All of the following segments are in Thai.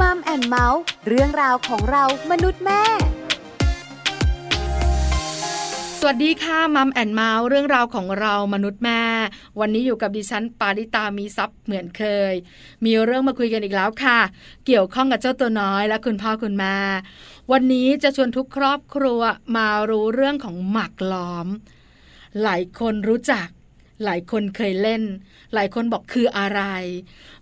Mom and Mouth เรื่องราวของเรามนุษย์แม่ สวัสดีค่ะ Mom and Mouth เรื่องราวของเรามนุษย์แม่ วันนี้อยู่กับดิฉันปาริตามีทรัพย์เหมือนเคย มีเรื่องมาคุยกันอีกแล้วค่ะ เกี่ยวข้องกับเจ้าตัวน้อยและคุณพ่อคุณแม่วันนี้จะชวนทุกครอบครัวมารู้เรื่องของหมากล้อม หลายคนรู้จัก หลายคนเคยเล่น หลายคนบอกคืออะไร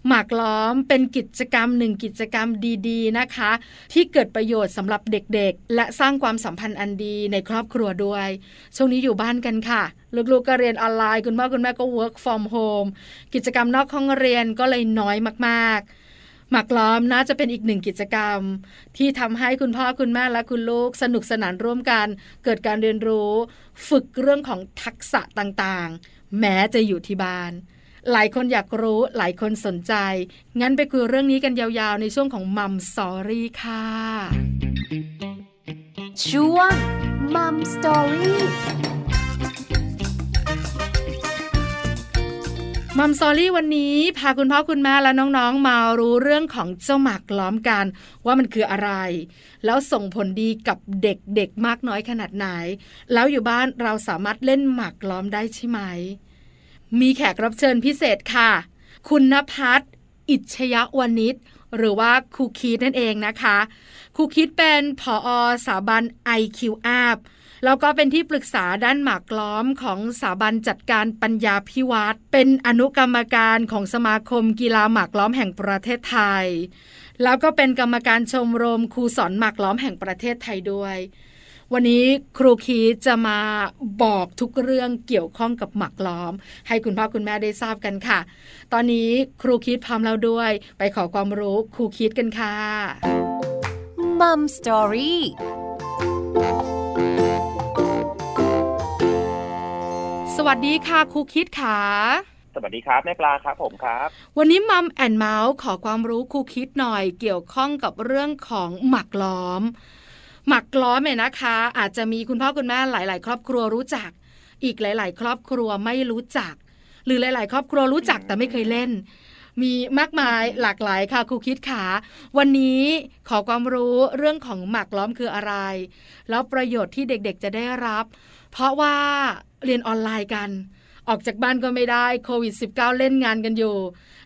หมากล้อมเป็นกิจกรรมหนึ่งกิจกรรมดีๆนะคะ ที่เกิดประโยชน์สำหรับเด็กๆ และสร้างความสัมพันธ์อันดีในครอบครัวด้วย ช่วงนี้อยู่บ้านกันค่ะลูกๆก็เรียนออนไลน์คุณพ่อคุณแม่ก็ work from home กิจกรรมนอกห้องเรียนก็เลยน้อยมากๆหมากล้อมน่าจะเป็นอีกหนึ่งกิจกรรม ที่ทำให้คุณพ่อคุณแม่และคุณลูกสนุกสนานร่วมกัน เกิดการเรียนรู้ ฝึกเรื่องของทักษะต่างๆ แม้จะอยู่ที่บ้าน หลายคนอยากรู้หลายคนสนใจ งั้นไปคุยเรื่องนี้กันยาวๆ ในช่วงของ Mom Story ค่ะ ช่วง Mom Story Mom Story วันนี้พาคุณพ่อคุณแม่และน้องๆ มารู้เรื่องของเจ้าหมากล้อมกัน ว่ามันคืออะไร แล้วส่งผลดีกับเด็กๆมากน้อยขนาดไหน แล้วอยู่บ้านเราสามารถเล่นหมากล้อมได้ใช่ไหม มีแขกรับเชิญพิเศษค่ะ คุณนภัสอิชยวานิชหรือว่าครูคิดนั่นเองนะคะ ครูคิดเป็นผออสาบัน IQ App แล้วก็เป็นที่ปรึกษาด้านหมากล้อมของสถาบันจัดการปัญญาพิวัตรเป็นอนุกรรมการของสมาคมกีฬาหมากล้อมแห่งประเทศไทย แล้วก็เป็นกรรมการชมรมครูสอนหมากล้อมแห่งประเทศไทยด้วย วันนี้ครูคีจะมาบอกทุกเรื่องเกี่ยวข้องกับหมักล้อม ให้คุณพ่อคุณแม่ได้ทราบกันค่ะ ตอนนี้ครูคิดพร้อมแล้วด้วย ไปขอความรู้ครูคิดกันค่ะมัมสตอรี่สวัสดีค่ะครูคิดค่ะสวัสดีครับแม่ปลาครับผมครับ วันนี้มัมแอนเมาส์ขอความรู้ครูคิดหน่อยเกี่ยวข้องกับเรื่องของหมักล้อม หมักล้อมเนี่ยนะคะ อาจจะมีคุณพ่อคุณแม่หลาย ๆ ครอบครัวรู้จัก อีกหลาย ๆ ครอบครัวไม่รู้จัก หรือหลาย ๆ ครอบครัวรู้จักแต่ไม่เคยเล่น มีมากมายหลากหลายค่ะครูคิดขาวันนี้ขอความรู้เรื่องของหมักล้อมคืออะไร แล้วประโยชน์ที่เด็กๆจะได้รับ เพราะว่าเรียนออนไลน์กันออกจากบ้านก็ไม่ได้โควิด -19 เล่นงานกันอยู่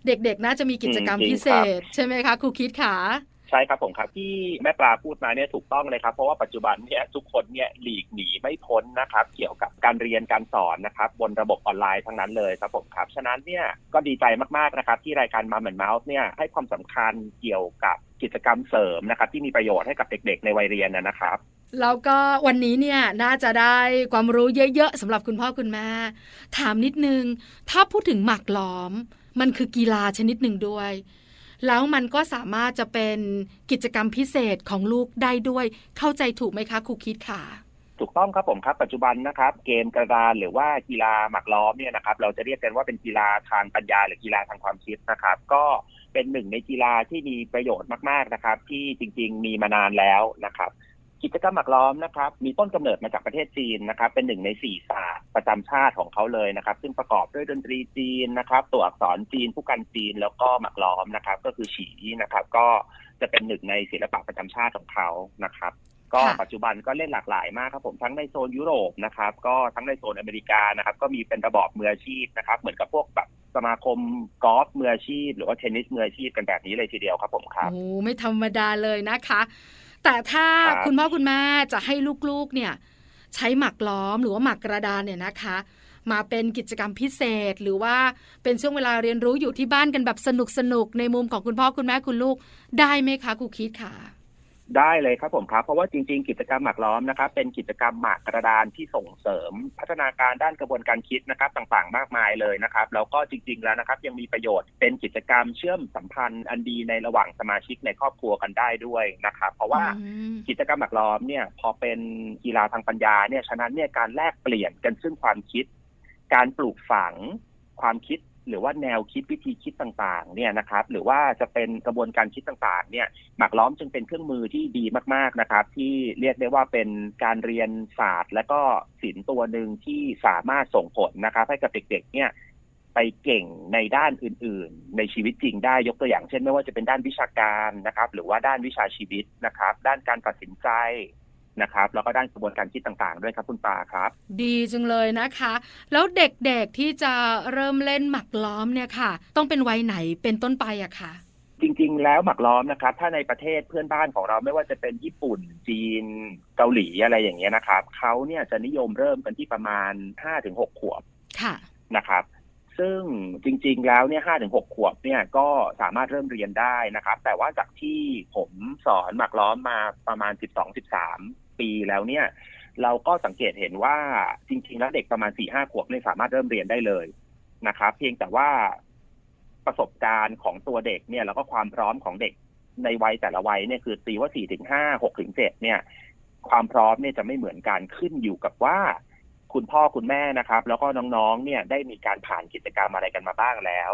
เด็กๆ น่าจะมีกิจกรรมพิเศษ ใช่ไหมคะครูคิดขา ใช่ครับผมครับที่แม่ปลาพูดมาเนี่ยถูกต้องเลยครับ เพราะว่าปัจจุบันเนี่ยทุกคนเนี่ยหลีกหนีไม่พ้นนะครับ เกี่ยวกับการเรียนการสอนนะครับบนระบบออนไลน์ทั้งนั้นเลยครับผมครับ ฉะนั้นเนี่ยก็ดีใจมากๆนะครับ ที่รายการมาเหมือนเมาส์เนี่ยให้ความสำคัญเกี่ยวกับกิจกรรมเสริมนะครับ ที่มีประโยชน์ให้กับเด็ก ๆ ในวัยเรียนนะครับแล้วก็วันนี้เนี่ยน่าจะได้ความรู้เยอะๆสำหรับคุณพ่อคุณแม่ ถามนิดนึง ถ้าพูดถึงหมากล้อม มันคือกีฬาชนิดหนึ่งด้วย แล้วมันก็สามารถจะเป็นกิจกรรมพิเศษของลูกได้ด้วย เข้าใจถูกไหมคะครูคิดค่ะถูกต้องครับผมครับ ปัจจุบันนะครับ เกมกระดานหรือว่ากีฬาหมากล้อมเนี่ยนะครับ เราจะเรียกกันว่าเป็นกีฬาทางปัญญาหรือกีฬาทางความคิดนะครับ ก็เป็นหนึ่งในกีฬาที่มีประโยชน์มาก ๆนะครับ ที่จริง ๆ มีมานานแล้วนะครับ กิจกรรมหมากล้อมนะครับมีต้นกำเนิดมาจากประเทศจีนนะครับ เป็นหนึ่งในสี่ศาสตร์ประจำชาติของเขาเลยนะครับ ซึ่งประกอบด้วยดนตรีจีนนะครับ ตัวอักษรจีนผู้กันจีนแล้วก็หมากล้อมนะครับ ก็คือฉีนะครับ ก็จะเป็นหนึ่งในศิลปะประจำชาติของเขานะครับ ก็ปัจจุบันก็เล่นหลากหลายมากครับผมทั้งในโซนยุโรปนะครับ ก็ทั้งในโซนอเมริกานะครับ ก็มีเป็นระบอบมืออาชีพนะครับ เหมือนกับพวกแบบสมาคมกอล์ฟมืออาชีพ หรือว่าเทนนิสมืออาชีพกันแบบนี้เลยทีเดียวครับผมครับโอ้ไม่ธรรมดาเลยนะคะ แต่ถ้าคุณพ่อคุณแม่จะให้ลูกๆเนี่ยใช้หมักล้อมหรือว่าหมักกระดานเนี่ยนะคะ มาเป็นกิจกรรมพิเศษ หรือว่าเป็นช่วงเวลาเรียนรู้อยู่ที่บ้านกันแบบสนุกสนุกในมุมของคุณพ่อคุณแม่คุณลูกได้ไหมคะครูคิดค่ะ ได้เลยครับผมครับ เพราะว่าจริงๆ กิจกรรมหมากล้อมนะครับ เป็นกิจกรรมหมากกระดานที่ส่งเสริม พัฒนาการด้านกระบวนการคิดนะครับต่างๆ มากมายเลยนะครับแล้วก็จริง ๆ แล้วนะครับ ยังมีประโยชน์เป็นกิจกรรมเชื่อมสัมพันธ์อันดีในระหว่างสมาชิกในครอบครัวกันได้ด้วยนะครับ เพราะว่ากิจกรรมหมากล้อมเนี่ยพอเป็นกีฬาทางปัญญาเนี่ยฉะนั้นเนี่ยการแลกเปลี่ยนกันซึ่งความคิด การปลูกฝังความคิด หรือว่าแนวคิดวิธีคิดต่างๆเนี่ยนะครับ หรือว่าจะเป็นกระบวนการคิดต่างๆ เนี่ยหมากล้อมจึงเป็นเครื่องมือที่ดีมากๆนะครับ ที่เรียกได้ว่าเป็นการเรียนศาสตร์ และก็ศิลป์ตัวหนึ่งที่สามารถส่งผลนะครับ ให้กับเด็กๆ เนี่ยไปเก่งในด้านอื่น ๆ ในชีวิตจริงได้ยกตัวอย่างเช่น ไม่ว่าจะเป็นด้านวิชาการนะครับ หรือว่าด้านวิชาชีวิตนะครับ ด้านการตัดสินใจ นะครับ แล้วก็ด้านกระบวนการคิดต่างๆ ด้วยครับคุณปาครับ ดีจังเลยนะคะ แล้วเด็กๆที่จะเริ่มเล่นหมักล้อมเนี่ยค่ะ ต้องเป็นวัยไหนเป็นต้นไปอะค่ะจริง ๆ แล้วหมักล้อมนะครับ ถ้าในประเทศเพื่อนบ้านของเราไม่ว่าจะเป็นญี่ปุ่น จีน เกาหลีอะไรอย่างเงี้ยนะครับเขาเนี่ยจะนิยมเริ่มกันที่ประมาณห้าถึงหกขวบค่ะนะครับ ซึ่งจริง ๆ แล้วเนี่ยห้าถึงหกขวบเนี่ยก็สามารถเริ่มเรียนได้นะครับ แต่ว่าจากที่ผมสอนหมักล้อมมาประมาณสิบสองสิบสาม ปีแล้วเนี่ย เราก็สังเกตเห็นว่าจริง ๆ แล้วเด็กประมาณสี่ห้าขวบเนี่ยสามารถเริ่มเรียนได้เลยนะครับ เพียงแต่ว่าประสบการณ์ของตัวเด็กเนี่ยแล้วก็ความพร้อมของเด็กในวัยแต่ละวัยเนี่ยคือตีว่าสี่ถึงห้าหกถึงเจ็ดเนี่ย ความพร้อมเนี่ยจะไม่เหมือนกันขึ้นอยู่กับว่าคุณพ่อคุณแม่นะครับ แล้วก็น้องๆ เนี่ยได้มีการผ่านกิจกรรมอะไรกันมาบ้างแล้ว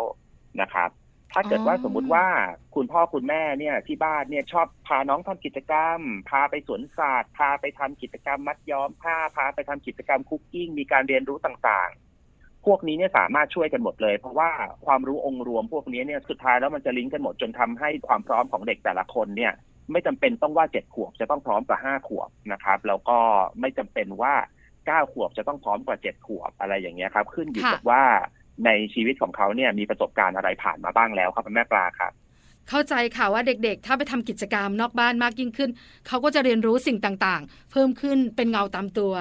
นะครับ ถ้าเกิดว่าอ๋อสมมุติว่าคุณพ่อคุณแม่เนี่ยที่บ้านเนี่ยชอบพาน้องทำกิจกรรม พาไปสวนสัตว์พาไปทำกิจกรรมมัดย้อมผ้าพาไปทำกิจกรรมคุกกิ้ง มีการเรียนรู้ต่างๆ พวกนี้เนี่ยสามารถช่วยกันหมดเลย เพราะว่าความรู้องค์รวมพวกนี้เนี่ยสุดท้ายแล้วมันจะลิงก์กันหมดจนทำให้ความพร้อมของเด็กแต่ละคนเนี่ย ไม่จำเป็นต้องว่าเจ็ดขวบจะต้องพร้อมกว่าห้าขวบนะครับ แล้วก็ไม่จำเป็นว่าเก้าขวบจะต้องพร้อมกว่าเจ็ดขวบอะไรอย่างเงี้ยครับ ขึ้นอยู่ค่ะกับว่า ในชีวิตของเขาเนี่ยมีประสบการณ์อะไรผ่านมาบ้างแล้วครับแม่ปลาครับเข้าใจค่ะว่าเด็กๆ ถ้าไปทำกิจกรรมนอกบ้านมากยิ่งขึ้น เขาก็จะเรียนรู้สิ่งต่างๆ เพิ่มขึ้นเป็นเงาตามตัว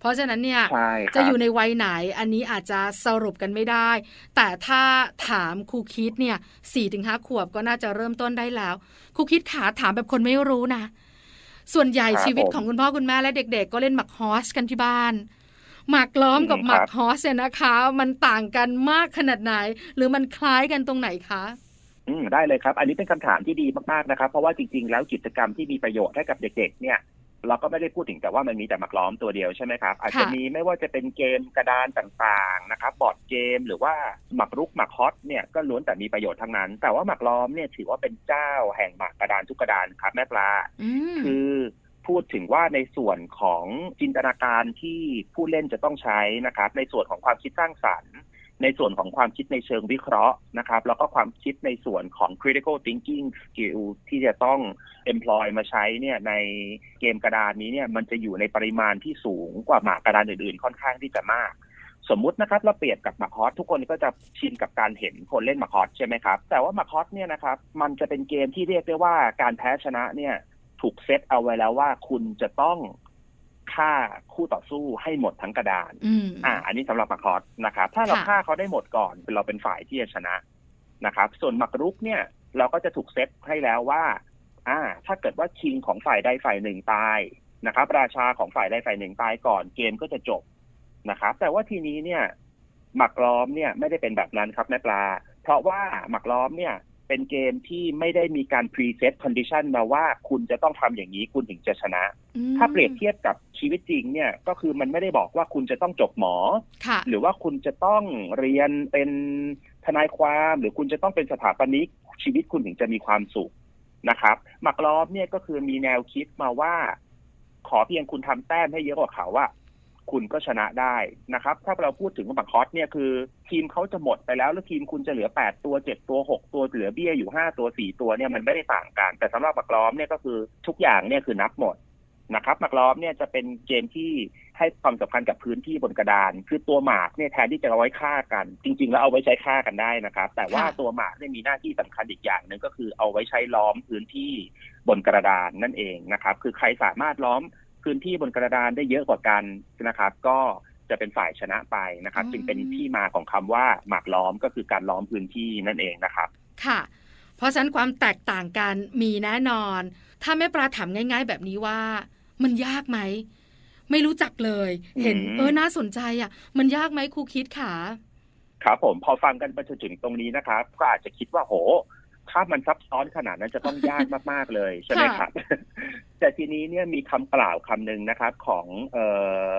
เพราะฉะนั้นเนี่ยใช่ครับจะอยู่ในวัยไหนอันนี้อาจจะสรุปกันไม่ได้ แต่ถ้าถามครูคิดเนี่ยสี่ถึงห้าขวบก็น่าจะเริ่มต้นได้แล้วครูคิดขาถามแบบคนไม่รู้นะ ส่วนใหญ่ชีวิตของคุณพ่อคุณแม่และเด็ก ๆ ก็เล่นหมักฮอสกันที่บ้าน หมักล้อมกับหมักฮอสเนี่ยนะคะ มันต่างกันมากขนาดไหน หรือมันคล้ายกันตรงไหนคะอืมได้เลยครับ อันนี้เป็นคำถามที่ดีมากๆนะครับ เพราะว่าจริง ๆ แล้วกิจกรรมที่มีประโยชน์ให้กับเด็ก ๆ เนี่ย เราก็ไม่ได้พูดถึงแต่ว่ามันมีแต่หมักล้อมตัวเดียวใช่ไหมครับ อาจจะมีไม่ว่าจะเป็นเกมกระดานต่างๆนะครับ บอร์ดเกมหรือว่าหมักรุกหมักฮอตเนี่ยก็ล้วนแต่มีประโยชน์ทั้งนั้น แต่ว่าหมักล้อมเนี่ยถือว่าเป็นเจ้าแห่งหมากกระดานทุกกระดานครับแม่ปลาอืมคือ พูดถึงว่าในส่วนของจินตนาการที่ผู้เล่นจะต้องใช้นะครับ ในส่วนของความคิดสร้างสรรค์ ในส่วนของความคิดในเชิงวิเคราะห์นะครับ แล้วก็ความคิดในส่วนของ critical thinking skill ที่จะต้อง employ มาใช้เนี่ยในเกมกระดานนี้เนี่ยมันจะอยู่ในปริมาณที่สูงกว่าหมากกระดานอื่นๆ ค่อนข้างที่จะมากสมมุตินะครับเราเปรียบกับหมากฮอตทุกคนก็จะชินกับการเห็นคนเล่นหมากฮอตใช่ไหมครับ แต่ว่าหมากฮอตเนี่ยนะครับมันจะเป็นเกมที่เรียกได้ว่าการแพ้ชนะเนี่ย ถูกเซตเอาไว้แล้วว่าคุณจะต้องฆ่าคู่ต่อสู้ให้หมดทั้งกระดานอืมอ่า อันนี้สำหรับหมากฮอตนะครับ ถ้าเราค่ะฆ่าเขาได้หมดก่อนเราเป็นฝ่ายที่จะชนะนะครับ ส่วนหมากรุกเนี่ย เราก็จะถูกเซตให้แล้วว่า อ่า ถ้าเกิดว่าคิงของฝ่ายใดฝ่ายหนึ่งตายนะครับ ราชาของฝ่ายใดฝ่ายหนึ่งตายก่อนเกมก็จะจบนะครับ แต่ว่าทีนี้เนี่ยหมักล้อมเนี่ยไม่ได้เป็นแบบนั้นครับแม่ปลา เพราะว่าหมักล้อมเนี่ย เป็นเกมที่ไม่ได้มีการ preset condition มาว่าคุณจะต้องทำอย่างนี้คุณถึงจะชนะอืมถ้าเปรียบเทียบกับชีวิตจริงเนี่ยก็คือมันไม่ได้บอกว่าคุณจะต้องจบหมอค่ะหรือว่าคุณจะต้องเรียนเป็นทนายความหรือคุณจะต้องเป็นสถาปนิกชีวิตคุณถึงจะมีความสุขนะครับหมักล้อมเนี่ยก็คือมีแนวคิดมาว่า ขอเพียงคุณทำแต้มให้เยอะกว่าเขาว่า คุณก็ชนะได้นะครับ ถ้าเราพูดถึงหมักฮอตเนี่ยคือ ทีมเขาจะหมดไปแล้ว แล้วทีมคุณจะเหลือแปดตัวเจ็ดตัวหกตัวเหลือเบี้ยอยู่ห้าตัวสี่ตัวเนี่ยมันไม่ได้ต่างกัน แต่สำหรับหมักล้อมเนี่ยก็คือทุกอย่างเนี่ยคือนับหมดนะครับหมักล้อมเนี่ยจะเป็นเกมที่ให้ความสำคัญกับพื้นที่บนกระดาน คือตัวหมากเนี่ยแทนที่จะเอาไว้ฆ่ากัน จริง ๆ แล้วเอาไว้ใช้ฆ่ากันได้นะครับ แต่ว่าตัวหมากเนี่ยมีหน้าที่สำคัญอีกอย่างหนึ่งก็คือเอาไว้ใช้ล้อมพื้นที่บนกระดานนั่นเองนะครับ คือใครสามารถล้อม พื้นที่บนกระดานได้เยอะกว่ากันนะครับ ก็จะเป็นฝ่ายชนะไปนะครับ จึงเป็นที่มาของคำว่าหมากล้อมก็คือการล้อมพื้นที่นั่นเองนะครับ ค่ะ เพราะฉะนั้นความแตกต่างกันมีแน่นอน ถ้าแม่ปลาถามง่าย ๆ แบบนี้ว่า มันยากไหมไม่รู้จักเลย เห็นอืมเออน่าสนใจอะ มันยากไหมครูคิดขาครับผมพอฟังกันไปจนถึงตรงนี้นะครับ ก็อาจจะคิดว่าโห ถ้ามันซับซ้อนขนาดนั้นจะต้องยากมากๆเลยใช่ไหมครับ แต่ทีนี้เนี่ยมีคำกล่าวคำหนึ่งนะครับ ของเอ่อ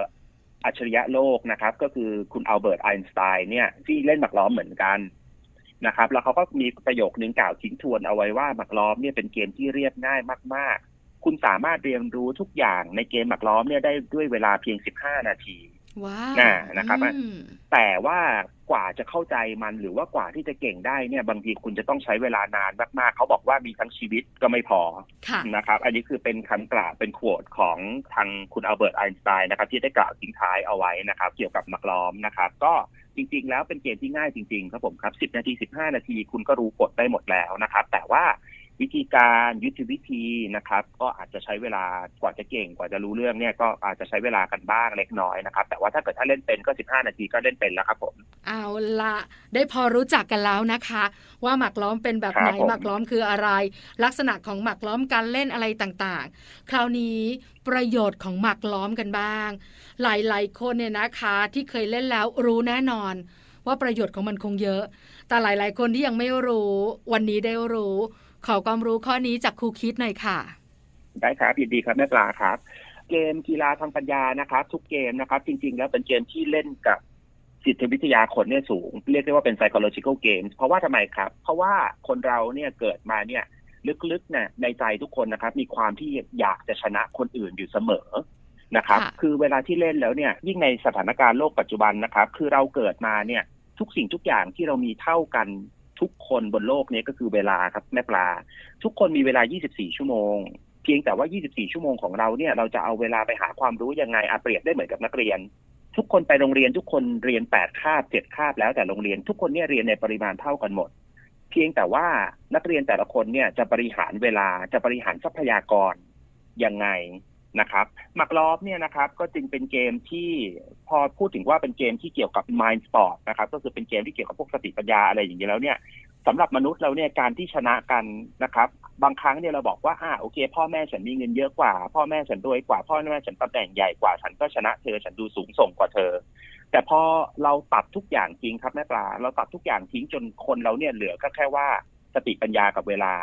อัจฉริยะโลกนะครับ ก็คือคุณอัลเบิร์ตไอน์สไตน์เนี่ยที่เล่นหมากล้อมเหมือนกันนะครับ แล้วเขาก็มีประโยคนึงกล่าวทิ้งทวนเอาไว้ว่าหมากล้อมเนี่ยเป็นเกมที่เรียบง่ายมาก ๆ คุณสามารถเรียนรู้ทุกอย่างในเกมหมากล้อมเนี่ยได้ด้วยเวลาเพียง 15 นาที ว้าวน่ะนะครับอืมแต่ว่ากว่าจะเข้าใจมันหรือว่ากว่าที่จะเก่งได้เนี่ยบางทีคุณจะต้องใช้เวลานานมากๆ เขาบอกว่ามีทั้งชีวิตก็ไม่พอค่ะนะครับ อันนี้คือเป็นคำกล่าวเป็นโควดของทางคุณอัลเบิร์ตไอน์สไตน์นะครับ ที่ได้กล่าวทิ้งท้ายเอาไว้นะครับ เกี่ยวกับมักล้อมนะครับ ก็จริง ๆ แล้วเป็นเกมที่ง่ายจริง ๆ ครับผมครับ 10 นาที 15 นาทีคุณก็รู้กฎได้หมดแล้วนะครับ แต่ว่า วิธีการยุทธวิธีนะครับ ก็อาจจะใช้เวลากว่าจะเก่งกว่าจะรู้เรื่องเนี่ยก็อาจจะใช้เวลากันบ้างเล็กน้อยนะครับ แต่ว่าถ้าเกิดถ้าเล่นเป็นก็ 15 นาทีก็เล่นเป็นแล้วครับผม เอาละได้พอรู้จักกันแล้วนะคะ ว่าหมักล้อมเป็นแบบไหนครับผมหมักล้อมคืออะไร ลักษณะของหมักล้อมการเล่นอะไรต่างๆ คราวนี้ประโยชน์ของหมักล้อมกันบ้าง หลายๆคนเนี่ยนะคะ ที่เคยเล่นแล้วรู้แน่นอน ว่าประโยชน์ของมันคงเยอะ แต่หลาย ๆ คนที่ยังไม่รู้ วันนี้ได้รู้ ขอความรู้ข้อนี้จากครูคิดหน่อยค่ะ ได้ครับยินดีครับแม่ปลาครับ เกมกีฬาทางปัญญานะครับ ทุกเกมนะครับ จริง ๆ แล้วเป็นเกมที่เล่นกับจิตวิทยาคนเนี่ยสูง เรียกได้ว่าเป็น psychological games เพราะว่าทำไมครับ เพราะว่าคนเราเนี่ยเกิดมาเนี่ยลึกๆเนี่ยในใจทุกคนนะครับ มีความที่อยากจะชนะคนอื่นอยู่เสมอนะครับค่ะคือเวลาที่เล่นแล้วเนี่ย ยิ่งในสถานการณ์โลกปัจจุบันนะครับ คือเราเกิดมาเนี่ย ทุกสิ่งทุกอย่างที่เรามีเท่ากัน ทุกคนบนโลกนี้ก็คือเวลาครับแม่ปลา ทุกคนมีเวลา 24 ชั่วโมง เพียงแต่ว่า 24 ชั่วโมงของเราเนี่ยเราจะเอาเวลาไปหาความรู้ยังไงอาเปรียบได้เหมือนกับนักเรียน ทุกคนไปโรงเรียนทุกคนเรียน 8 คาบ 7 คาบแล้วแต่โรงเรียน ทุกคนเนี่ยเรียนในปริมาณเท่ากันหมด เพียงแต่ว่านักเรียนแต่ละคนเนี่ยจะบริหารเวลาจะบริหารทรัพยากรยังไง นะครับหมักล้อมเนี่ยนะครับก็จึงเป็นเกมที่พอพูดถึงว่าเป็นเกมที่เกี่ยวกับ mind sport นะครับก็คือเป็นเกมที่เกี่ยวกับพวกสติปัญญาอะไรอย่างนี้แล้วเนี่ยสำหรับมนุษย์เราเนี่ยการที่ชนะกันนะครับ บางครั้งเนี่ยเราบอกว่าอ่าโอเค พ่อแม่ฉันมีเงินเยอะกว่า พ่อแม่ฉันรวยกว่า พ่อแม่ฉันตำแหน่งใหญ่กว่าฉันก็ชนะเธอฉันดูสูงส่งกว่าเธอ แต่พอเราตัดทุกอย่างทิ้งครับแม่ปลาเราตัดทุกอย่างทิ้งจนคนเราเนี่ยเหลือก็แค่ว่าสติปัญญากับเวลา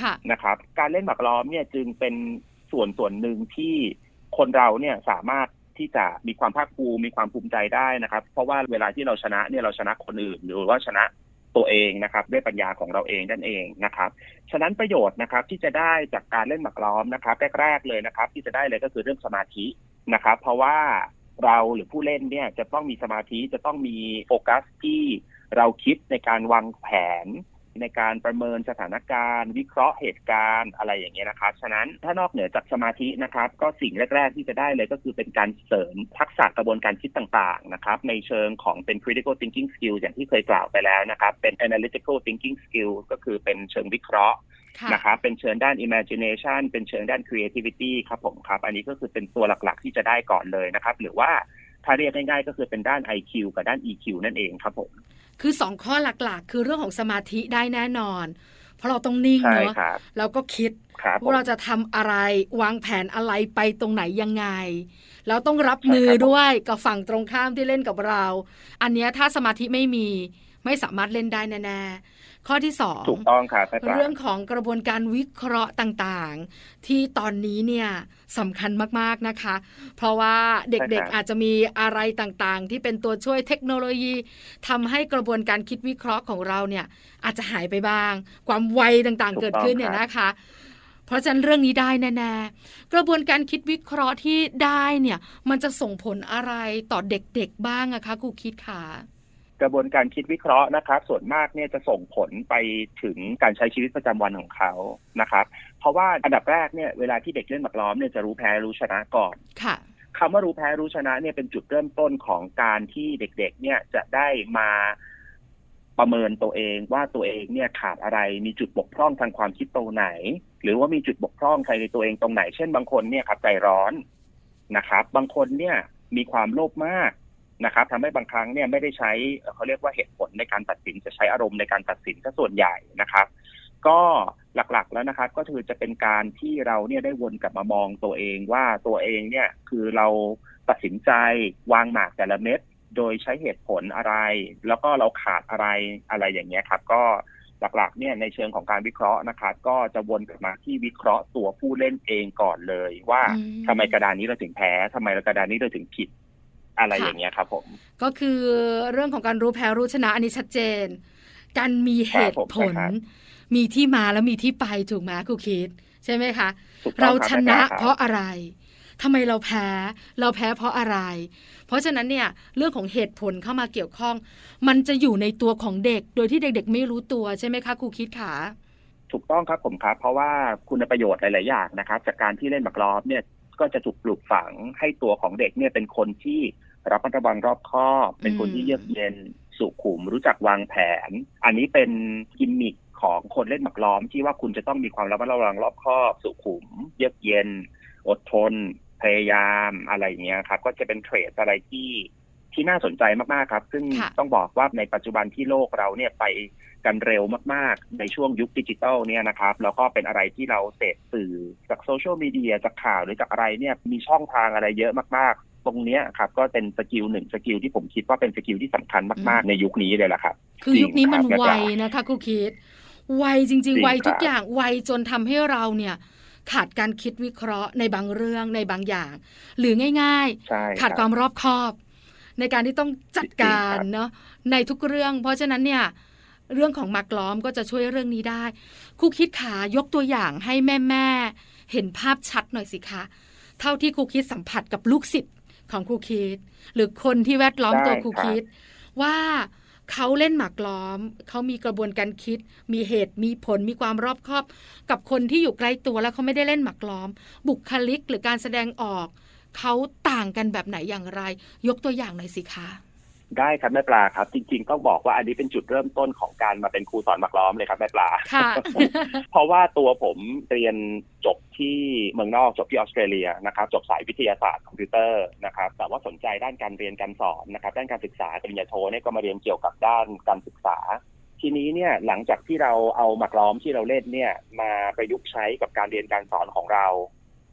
ค่ะนะครับ การเล่นหมากล้อมเนี่ยจึงเป็น ส่วนส่วนหนึ่งที่คนเราเนี่ยสามารถที่จะมีความภาคภูมิมีความภูมิใจได้นะครับ เพราะว่าเวลาที่เราชนะเนี่ยเราชนะคนอื่น หรือว่าชนะตัวเองนะครับ ด้วยปัญญาของเราเองนั่นเองนะครับ ฉะนั้นประโยชน์นะครับที่จะได้จากการเล่นหมากล้อมนะครับแรกๆเลยนะครับ ที่จะได้เลยก็คือเรื่องสมาธินะครับ เพราะว่าเราหรือผู้เล่นเนี่ยจะต้องมีสมาธิจะต้องมีโฟกัสที่เราคิดในการวางแผน ในการประเมินสถานการณ์ วิเคราะห์เหตุการณ์อะไรอย่างเงี้ยนะครับ ฉะนั้นถ้านอกเหนือจากสมาธินะครับ ก็สิ่งแรก ๆ ที่จะได้เลยก็คือเป็นการเสริมทักษะกระบวนการคิดต่างๆนะครับในเชิงของเป็น critical thinking skill อย่างที่เคยกล่าวไปแล้วนะครับ เป็น analytical thinking skill ก็คือเป็นเชิงวิเคราะห์ค่ะนะครับเป็นเชิงด้าน imagination เป็นเชิงด้าน creativity ครับผมครับ อันนี้ก็คือเป็นตัวหลักๆ ที่จะได้ก่อนเลยนะครับ หรือว่าถ้าเรียกง่ายๆ ก็คือเป็นด้าน IQ กับด้าน EQ นั่นเองครับผม คือสองข้อหลักๆ คือเรื่องของสมาธิได้แน่นอน เพราะเราต้องนิ่งใช่เนอะครับแล้วก็คิดครับผมว่าเราจะทำอะไรวางแผนอะไรไปตรงไหนยังไง แล้วต้องรับใช่มือครับผมด้วยกับฝั่งตรงข้ามที่เล่นกับเรา อันเนี้ยถ้าสมาธิไม่มีไม่สามารถเล่นได้แน่ๆ ข้อที่สองถูกต้องครับอาจารย์เรื่องของกระบวนการวิเคราะห์ต่างๆ ที่ตอนนี้เนี่ยสำคัญมากๆนะคะ เพราะว่าเด็กๆอาจจะมีอะไรต่างๆ ที่เป็นตัวช่วยเทคโนโลยีทำให้กระบวนการคิดวิเคราะห์ของเราเนี่ยอาจจะหายไปบ้าง ความไวต่างๆ เกิดขึ้นเนี่ยนะคะ เพราะฉะนั้นเรื่องนี้ได้แน่ๆ กระบวนการคิดวิเคราะห์ที่ได้เนี่ยมันจะส่งผลอะไรต่อเด็กๆบ้างอะคะครูคิดค่ะ กระบวนการคิดวิเคราะห์นะครับ ส่วนมากเนี่ยจะส่งผลไปถึงการใช้ชีวิตประจำวันของเขานะครับ เพราะว่าอันดับแรกเนี่ยเวลาที่เด็กเล่นหมากล้อมเนี่ยจะรู้แพ้รู้ชนะก่อนค่ะคำว่ารู้แพ้รู้ชนะเนี่ยเป็นจุดเริ่มต้นของการที่เด็กๆ เนี่ยจะได้มาประเมินตัวเองว่าตัวเองเนี่ยขาดอะไรมีจุดบกพร่องทางความคิดตรงไหน หรือว่ามีจุดบกพร่องภายในตัวเองตรงไหน เช่นบางคนเนี่ยครับใจร้อนนะครับ บางคนเนี่ยมีความโลภมาก นะครับทำให้บางครั้งเนี่ยไม่ได้ใช้เอ่อเขาเรียกว่าเหตุผลในการตัดสินจะใช้อารมณ์ในการตัดสินซะส่วนใหญ่นะครับ ก็หลักๆแล้วนะครับ ก็คือจะเป็นการที่เราเนี่ยได้วนกลับมามองตัวเองว่าตัวเองเนี่ยคือเราตัดสินใจวางหมากแต่ละเม็ดโดยใช้เหตุผลอะไร แล้วก็เราขาดอะไรอะไรอย่างเงี้ยครับ ก็หลักๆเนี่ยในเชิงของการวิเคราะห์นะครับ ก็จะวนกลับมาที่วิเคราะห์ตัวผู้เล่นเองก่อนเลย ว่าอืมทำไมกระดานนี้เราถึงแพ้ทำไมกระดานนี้เราถึงผิด อะไรค่ะอย่างเงี้ยครับผมก็คือเรื่องของการรู้แพ้รู้ชนะอันนี้ชัดเจน การมีเหตุผลครับผมมีที่มาแล้วมีที่ไปถูกไหมครูคิด ใช่ไหมคะถูกต้องเราคบชนะอาจารย์คบเพราะอะไรทำไมเราแพ้ เราแพ้เพราะอะไร เพราะฉะนั้นเนี่ยเรื่องของเหตุผลเข้ามาเกี่ยวข้อง มันจะอยู่ในตัวของเด็ก โดยที่เด็กๆ ไม่รู้ตัวใช่ไหมคะครูคิดขาถูกต้องครับผมครับ เพราะว่าคุณประโยชน์หลายๆอย่างนะครับ จากการที่เล่นหมากล้อมเนี่ยก็จะถูกปลูกฝังให้ตัวของเด็กเนี่ยเป็นคนที่ รับระวังรอบคอบเป็นคนที่เยือกเย็นสุขุมรู้จักวางแผน อันนี้เป็นกิมมิคของคนเล่นหมากล้อมที่ว่าคุณจะต้องมีความระมัดระวังรอบคอบ สุขุม เยือกเย็น อดทน พยายามอะไรอย่างเงี้ยครับ ก็จะเป็นเทรดอะไรที่ที่น่าสนใจมาก ๆ ครับ ซึ่งต้องบอกว่าในปัจจุบันที่โลกเราเนี่ยไปกันเร็วมาก ๆ ในช่วงยุคดิจิตอลเนี่ยนะครับ แล้วก็เป็นอะไรที่เราเสพสื่อจากโซเชียลมีเดียจากข่าวหรือจากอะไรเนี่ยมีช่องทางอะไรเยอะมากๆ ตรงนี้ครับก็เป็น skill หนึ่ง skill ที่ผมคิดว่าเป็น skill ที่สำคัญมาก ๆ ในยุคนี้เลยแหละครับ คือยุคนี้มันไวนะคะครูคิดไวจริง ๆ ไวทุกอย่างไวจนทำให้เราเนี่ยขาดการคิดวิเคราะห์ในบางเรื่องในบางอย่าง หรือง่าย ๆ ขาดความรอบคอบ ในการที่ต้องจัดการเนาะในทุกเรื่อง เพราะฉะนั้นเนี่ยเรื่องของหมากล้อมก็จะช่วยเรื่องนี้ได้ครูคิดขายกตัวอย่างให้แม่แม่เห็นภาพชัดหน่อยสิคะ เท่าที่ครูคิดสัมผัสกับลูกศิษย์ ของครูคิด หรือคนที่แวดล้อมตัวครูคิด ว่าเขาเล่นหมากล้อม เขามีกระบวนการคิด มีเหตุมีผลมีความรอบคอบ กับคนที่อยู่ใกล้ตัวแล้วเขาไม่ได้เล่นหมากล้อม บุคลิกหรือการแสดงออก เขาต่างกันแบบไหนอย่างไร ยกตัวอย่างหน่อยสิคะ ได้ครับแม่ปลาครับ จริง ๆ ต้องบอกว่าอันนี้เป็นจุดเริ่มต้นของการมาเป็นครูสอนมักล้อมเลยครับแม่ปลาเพราะว่าตัวผมเรียนจบที่เมืองนอกจบที่ออสเตรเลียนะครับจบสายวิทยาศาสตร์คอมพิวเตอร์นะครับแต่ว่าสนใจด้านการเรียนการสอนนะครับด้านการศึกษาปริญญาโทเนี่ยก็มาเรียนเกี่ยวกับด้านการศึกษาทีนี้เนี่ยหลังจากที่เราเอาหมักล้อมที่เราเล่นเนี่ยมาประยุกต์ใช้กับการเรียนการสอนของเรา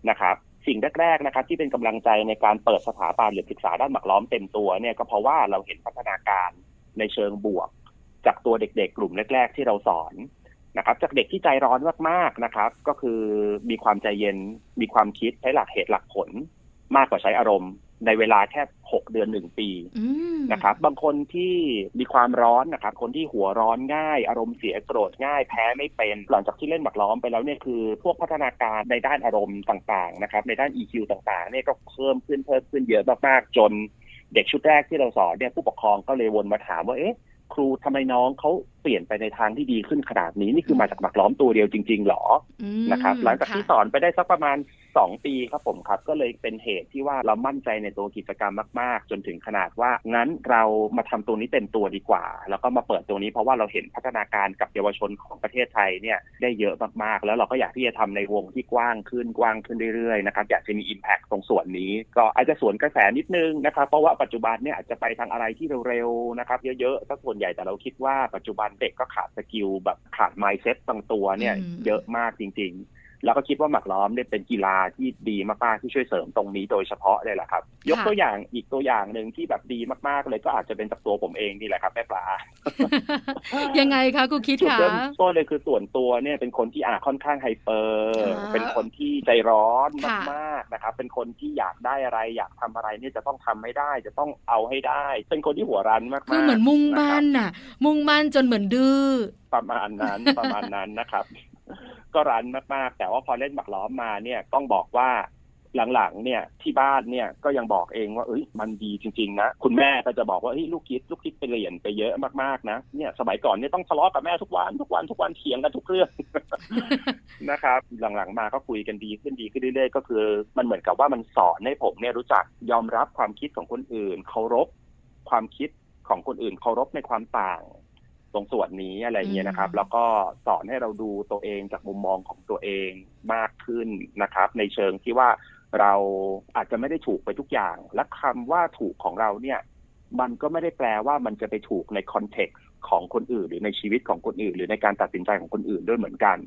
นะครับ สิ่งแรกๆนะครับที่เป็นกำลังใจในการเปิดสถาบันหรือศึกษาด้านหมักล้อมเต็มตัวเนี่ยก็เพราะว่าเราเห็นพัฒนาการในเชิงบวก จากตัวเด็กๆ กลุ่มแรก ๆ ที่เราสอนนะครับ จากเด็กที่ใจร้อนมากๆนะครับ ก็คือมีความใจเย็นมีความคิดใช้หลักเหตุหลักผล มากกว่าใช้อารมณ์ ในเวลาแค่หกเดือนหนึ่งปีนะครับ บางคนที่มีความร้อนนะครับ คนที่หัวร้อนง่าย อารมณ์เสียโกรธง่าย แพ้ไม่เป็น หลังจากที่เล่นหมากล้อมไปแล้วเนี่ยคือ พวกพัฒนาการในด้านอารมณ์ต่าง ๆ นะครับ ในด้าน EQ ต่างๆเนี่ยก็เพิ่มขึ้นเพิ่มขึ้นเยอะมากๆจน เด็กชุดแรกที่เราสอนเนี่ยผู้ปกครองก็เลยวนมาถามว่าเอ๊ะครูทำไมน้องเขา เปลี่ยนไปในทางที่ดีขึ้นขนาดนี้ นี่คือมาจากหมักล้อมตัวเดียวจริง ๆ หรอนะครับหลังจากที่สอนไปได้สักประมาณสองปีครับผมครับ ก็เลยเป็นเหตุที่ว่าเรามั่นใจในตัวกิจกรรมมาก ๆ จนถึงขนาดว่างั้นเรามาทำตัวนี้เต็มตัวดีกว่า แล้วก็มาเปิดตัวนี้เพราะว่าเราเห็นพัฒนาการกับเยาวชนของประเทศไทยเนี่ยได้เยอะมากๆ แล้วเราก็อยากที่จะทำในวงที่กว้างขึ้นกว้างขึ้นเรื่อยๆนะครับอยากจะมีอิมแพคตรงส่วนนี้ ก็อาจจะสวนกระแสนิดนึงนะครับเพราะว่าปัจจุบันเนี่ยอาจจะไปทางอะไรที่เร็วๆนะครับเยอะๆถ้าส่วนใหญ่แต่เราคิดว่าปัจจุบันเด็กก็ขาด skill แบบขาด mindset บางตัวเนี่ย เยอะมากจริงๆ แล้วก็คิดว่าหมากล้อมเนี่ยเป็นกีฬาที่ดีมากๆที่ช่วยเสริมตรงนี้โดยเฉพาะเลยแหละครับ ยกตัวอย่างอีกตัวอย่างหนึ่งที่แบบดีมากๆเลยก็อาจจะเป็นจากตัวผมเองนี่แหละครับแม่ปลา ยังไงคะกูคิดค่ะต้นเลยคือส่วนตัวเนี่ยเป็นคนที่อาค่อนข้าง hyper เป็นคนที่ใจร้อนมากๆนะครับเป็นคนที่อยากได้อะไร อยากทำอะไรเนี่ยจะต้องทำให้ได้ จะต้องเอาให้ได้ เป็นคนที่หัวรั้นมากๆคือเหมือนมุ่งมั่นน่ะ มุ่งมั่นจนเหมือนดื้อประมาณนั้นประมาณนั้นนะครับ ก็รันมากๆ แต่ว่าพอเล่นหมักล้อมมาเนี่ยต้องบอกว่าหลังๆเนี่ยที่บ้านเนี่ยก็ยังบอกเองว่าเอ้ยมันดีจริงๆนะคุณแม่ก็จะบอกว่าเฮ้ยลูกคิดลูกคิดไปเรียนไปเยอะมากๆนะเนี่ยสมัยก่อนเนี่ยต้องทะเลาะกับแม่ทุกวันทุกวันทุกวันเถียงกันทุกเรื่องนะครับ หลังๆมาก็คุยกันดีขึ้นดีขึ้นเรื่อยๆก็คือ มันเหมือนกับว่ามันสอนให้ผมเนี่ยรู้จักยอมรับความคิดของคนอื่น เคารพความคิดของคนอื่น เคารพในความต่าง ตรงส่วนนี้อะไรเงี้ยนะครับ แล้วก็สอนให้เราดูตัวเองจากมุมมองของตัวเองมากขึ้นนะครับ ในเชิงที่ว่าเราอาจจะไม่ได้ถูกไปทุกอย่าง และคำว่าถูกของเราเนี่ย มันก็ไม่ได้แปลว่ามันจะไปถูกในคอนเท็กซ์ของคนอื่น หรือในชีวิตของคนอื่น หรือในการตัดสินใจของคนอื่นด้วยเหมือนกัน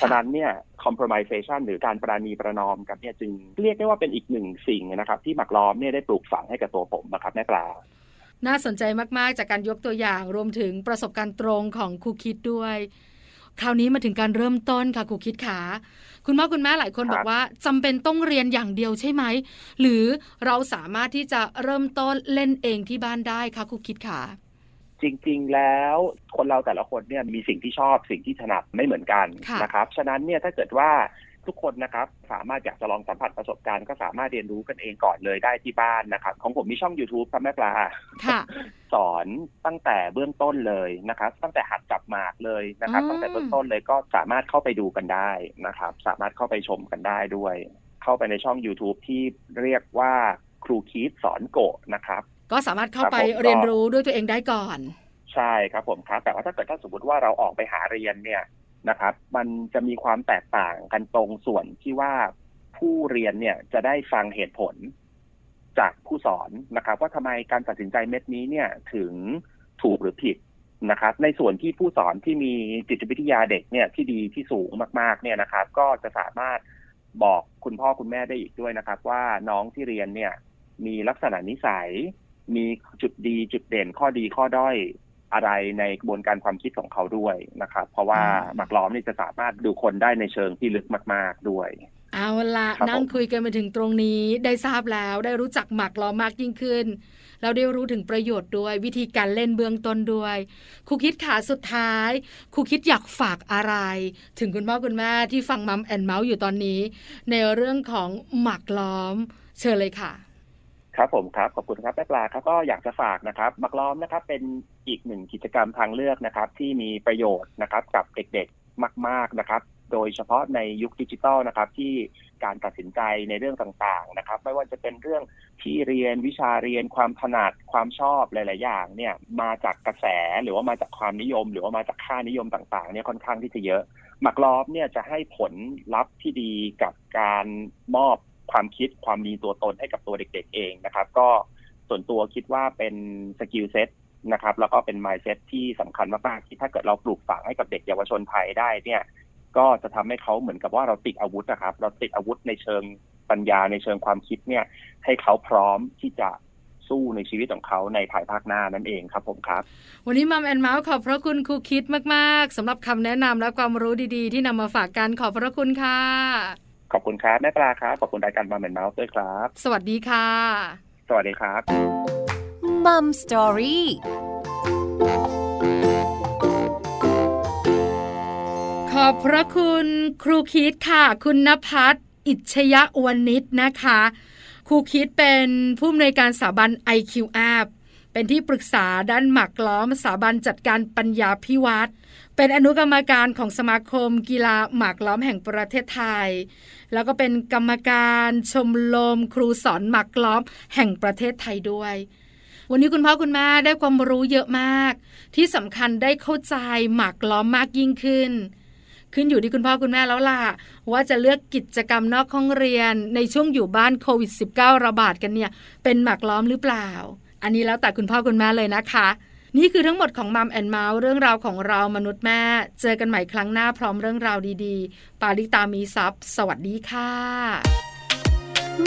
ฉะนั้นเนี่ย compromisation หรือการประนีประนอมกันเนี่ยจึงเรียกได้ว่าเป็นอีกหนึ่งสิ่งนะครับ ที่หมักล้อมเนี่ยได้ปลูกฝังให้กับตัวผมนะครับแม่ปลา น่าสนใจมาก ๆ จากการยกตัวอย่างรวมถึงประสบการณ์ตรงของครูคิดด้วย คราวนี้มาถึงการเริ่มต้นค่ะครูคิดขา คุณพ่อคุณแม่หลายคนบอกว่าจำเป็นต้องเรียนอย่างเดียวใช่ไหม หรือเราสามารถที่จะเริ่มต้นเล่นเองที่บ้านได้คะครูคิดขาจริงๆ แล้วคนเราแต่ละคนเนี่ยมีสิ่งที่ชอบสิ่งที่ถนัดไม่เหมือนกันนะครับ ฉะนั้นเนี่ยถ้าเกิดว่า ทุกคนนะครับ สามารถอยากจะลองสัมผัสประสบการณ์ก็สามารถเรียนรู้กันเองก่อนเลยได้ที่บ้านนะครับ ของผมมีช่อง YouTube ครับแม่ปลาค่ะสอนตั้งแต่เบื้องต้นเลยนะครับ ตั้งแต่หัดจับหมากเลยนะครับอืมตั้งแต่เบื้องต้นเลยก็สามารถเข้าไปดูกันได้นะครับ สามารถเข้าไปชมกันได้ด้วย เข้าไปในช่อง YouTube ที่เรียกว่าครูคีดสอนโกะนะครับ ก็สามารถเข้าไปครับผมก็เรียนรู้ด้วยตัวเองได้ก่อน ใช่ครับผมครับ แต่ว่าถ้าเกิดถ้าสมมติว่าเราออกไปหาเรียนเนี่ย นะครับ มันจะมีความแตกต่างกันตรงส่วนที่ว่าผู้เรียนเนี่ยจะได้ฟังเหตุผลจากผู้สอนนะครับ ว่าทำไมการตัดสินใจเม็ดนี้เนี่ยถึงถูกหรือผิดนะครับ ในส่วนที่ผู้สอนที่มีจิตวิทยาเด็กเนี่ยที่ดีที่สูงมาก ๆ เนี่ยนะครับ ก็จะสามารถบอกคุณพ่อคุณแม่ได้อีกด้วยนะครับ ว่าน้องที่เรียนเนี่ยมีลักษณะนิสัย มีจุดดีจุดเด่นข้อดีข้อด้อย อะไรในกระบวนการความคิดของเขาด้วยนะครับ เพราะว่าอืมหมากล้อมนี่จะสามารถดูคนได้ในเชิงที่ลึกมาก ๆด้วยเอาละครับนั่งผมคุยกันมาถึงตรงนี้ได้ทราบแล้วได้รู้จักหมักล้อมมากยิ่งขึ้นแล้วได้รู้ถึงประโยชน์ด้วยวิธีการเล่นเบื้องต้นด้วยครูคิดขาสุดท้ายครูคิดอยากฝากอะไร ถึงคุณพ่อคุณแม่ที่ฟังมัมแอนเมาส์อยู่ตอนนี้ ในเรื่องของหมักล้อม เชิญเลยค่ะ ครับผมครับขอบคุณครับแม่ปลาครับก็อยากจะฝากนะครับหมักล้อมนะครับเป็นอีกหนึ่งกิจกรรมทางเลือกนะครับ ที่มีประโยชน์นะครับกับเด็กๆมาก ๆนะครับ โดยเฉพาะในยุคดิจิทัลนะครับ ที่การตัดสินใจในเรื่องต่างๆนะครับ ไม่ว่าจะเป็นเรื่องที่เรียนวิชาเรียนความถนัดความชอบหลาย ๆ อย่างเนี่ยมาจากกระแสหรือว่ามาจากความนิยม หรือว่ามาจากค่านิยมต่างๆเนี่ยค่อนข้างที่จะเยอะหมากล้อมเนี่ยจะให้ผลลัพธ์ที่ดีกับการมอบ ความคิดความมีตัวตนให้กับตัวเด็กๆเองนะครับ ก็ส่วนตัวคิดว่าเป็น skill set นะครับ แล้วก็เป็น mindset ที่สำคัญมากๆที่ถ้าเกิดเราปลูกฝังให้กับเด็กเยาวชนไทยได้เนี่ย ก็จะทำให้เขาเหมือนกับว่าเราติดอาวุธนะครับ เราติดอาวุธในเชิงปัญญาในเชิงความคิดเนี่ย ให้เขาพร้อมที่จะสู้ในชีวิตของเขาในภายภาคหน้านั่นเองครับผมครับ วันนี้ Mom and Mouth ขอบพระคุณครูคิดมาก ๆสำหรับคำแนะนำและความรู้ดีๆ ที่นำมาฝากกันขอบพระคุณค่ะ ขอบคุณครับแม่ปลาครับ ขอบคุณรายการ Mom and Mouth ด้วยครับ สวัสดีค่ะ สวัสดีครับ Mom Story ขอบพระคุณครูคิดค่ะ คุณนภัสอิชยะวนิชนะคะ ครูคิดเป็นผู้อำนวยการสถาบัน IQ App เป็นที่ปรึกษาด้านหมักล้อมสถาบันจัดการปัญญาพิวัตร เป็นอนุกรรมการของสมาคม กีฬาหมากล้อมแห่งประเทศไทย แล้วก็เป็นกรรมการชมรมครูสอนหมากล้อมแห่งประเทศไทยด้วย วันนี้คุณพ่อคุณแม่ได้ความรู้เยอะมาก ที่สำคัญได้เข้าใจหมากล้อมมากยิ่งขึ้น ขึ้นอยู่ที่คุณพ่อคุณแม่แล้วล่ะ ว่าจะเลือกกิจกรรมนอกห้องเรียนในช่วงอยู่บ้านโควิด -19 ระบาดกันเนี่ย เป็นหมากล้อมหรือเปล่า อันนี้แล้วแต่คุณพ่อคุณแม่เลยนะคะ นี่คือทั้งหมดของ Mom and Mouth เรื่องราวของเรามนุษย์แม่ เจอกันใหม่ครั้งหน้าพร้อมเรื่องราวดีๆ ปาริตามีทรัพย์สวัสดีค่ะ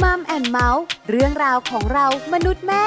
Mom and Mouth เรื่องราวของเรามนุษย์แม่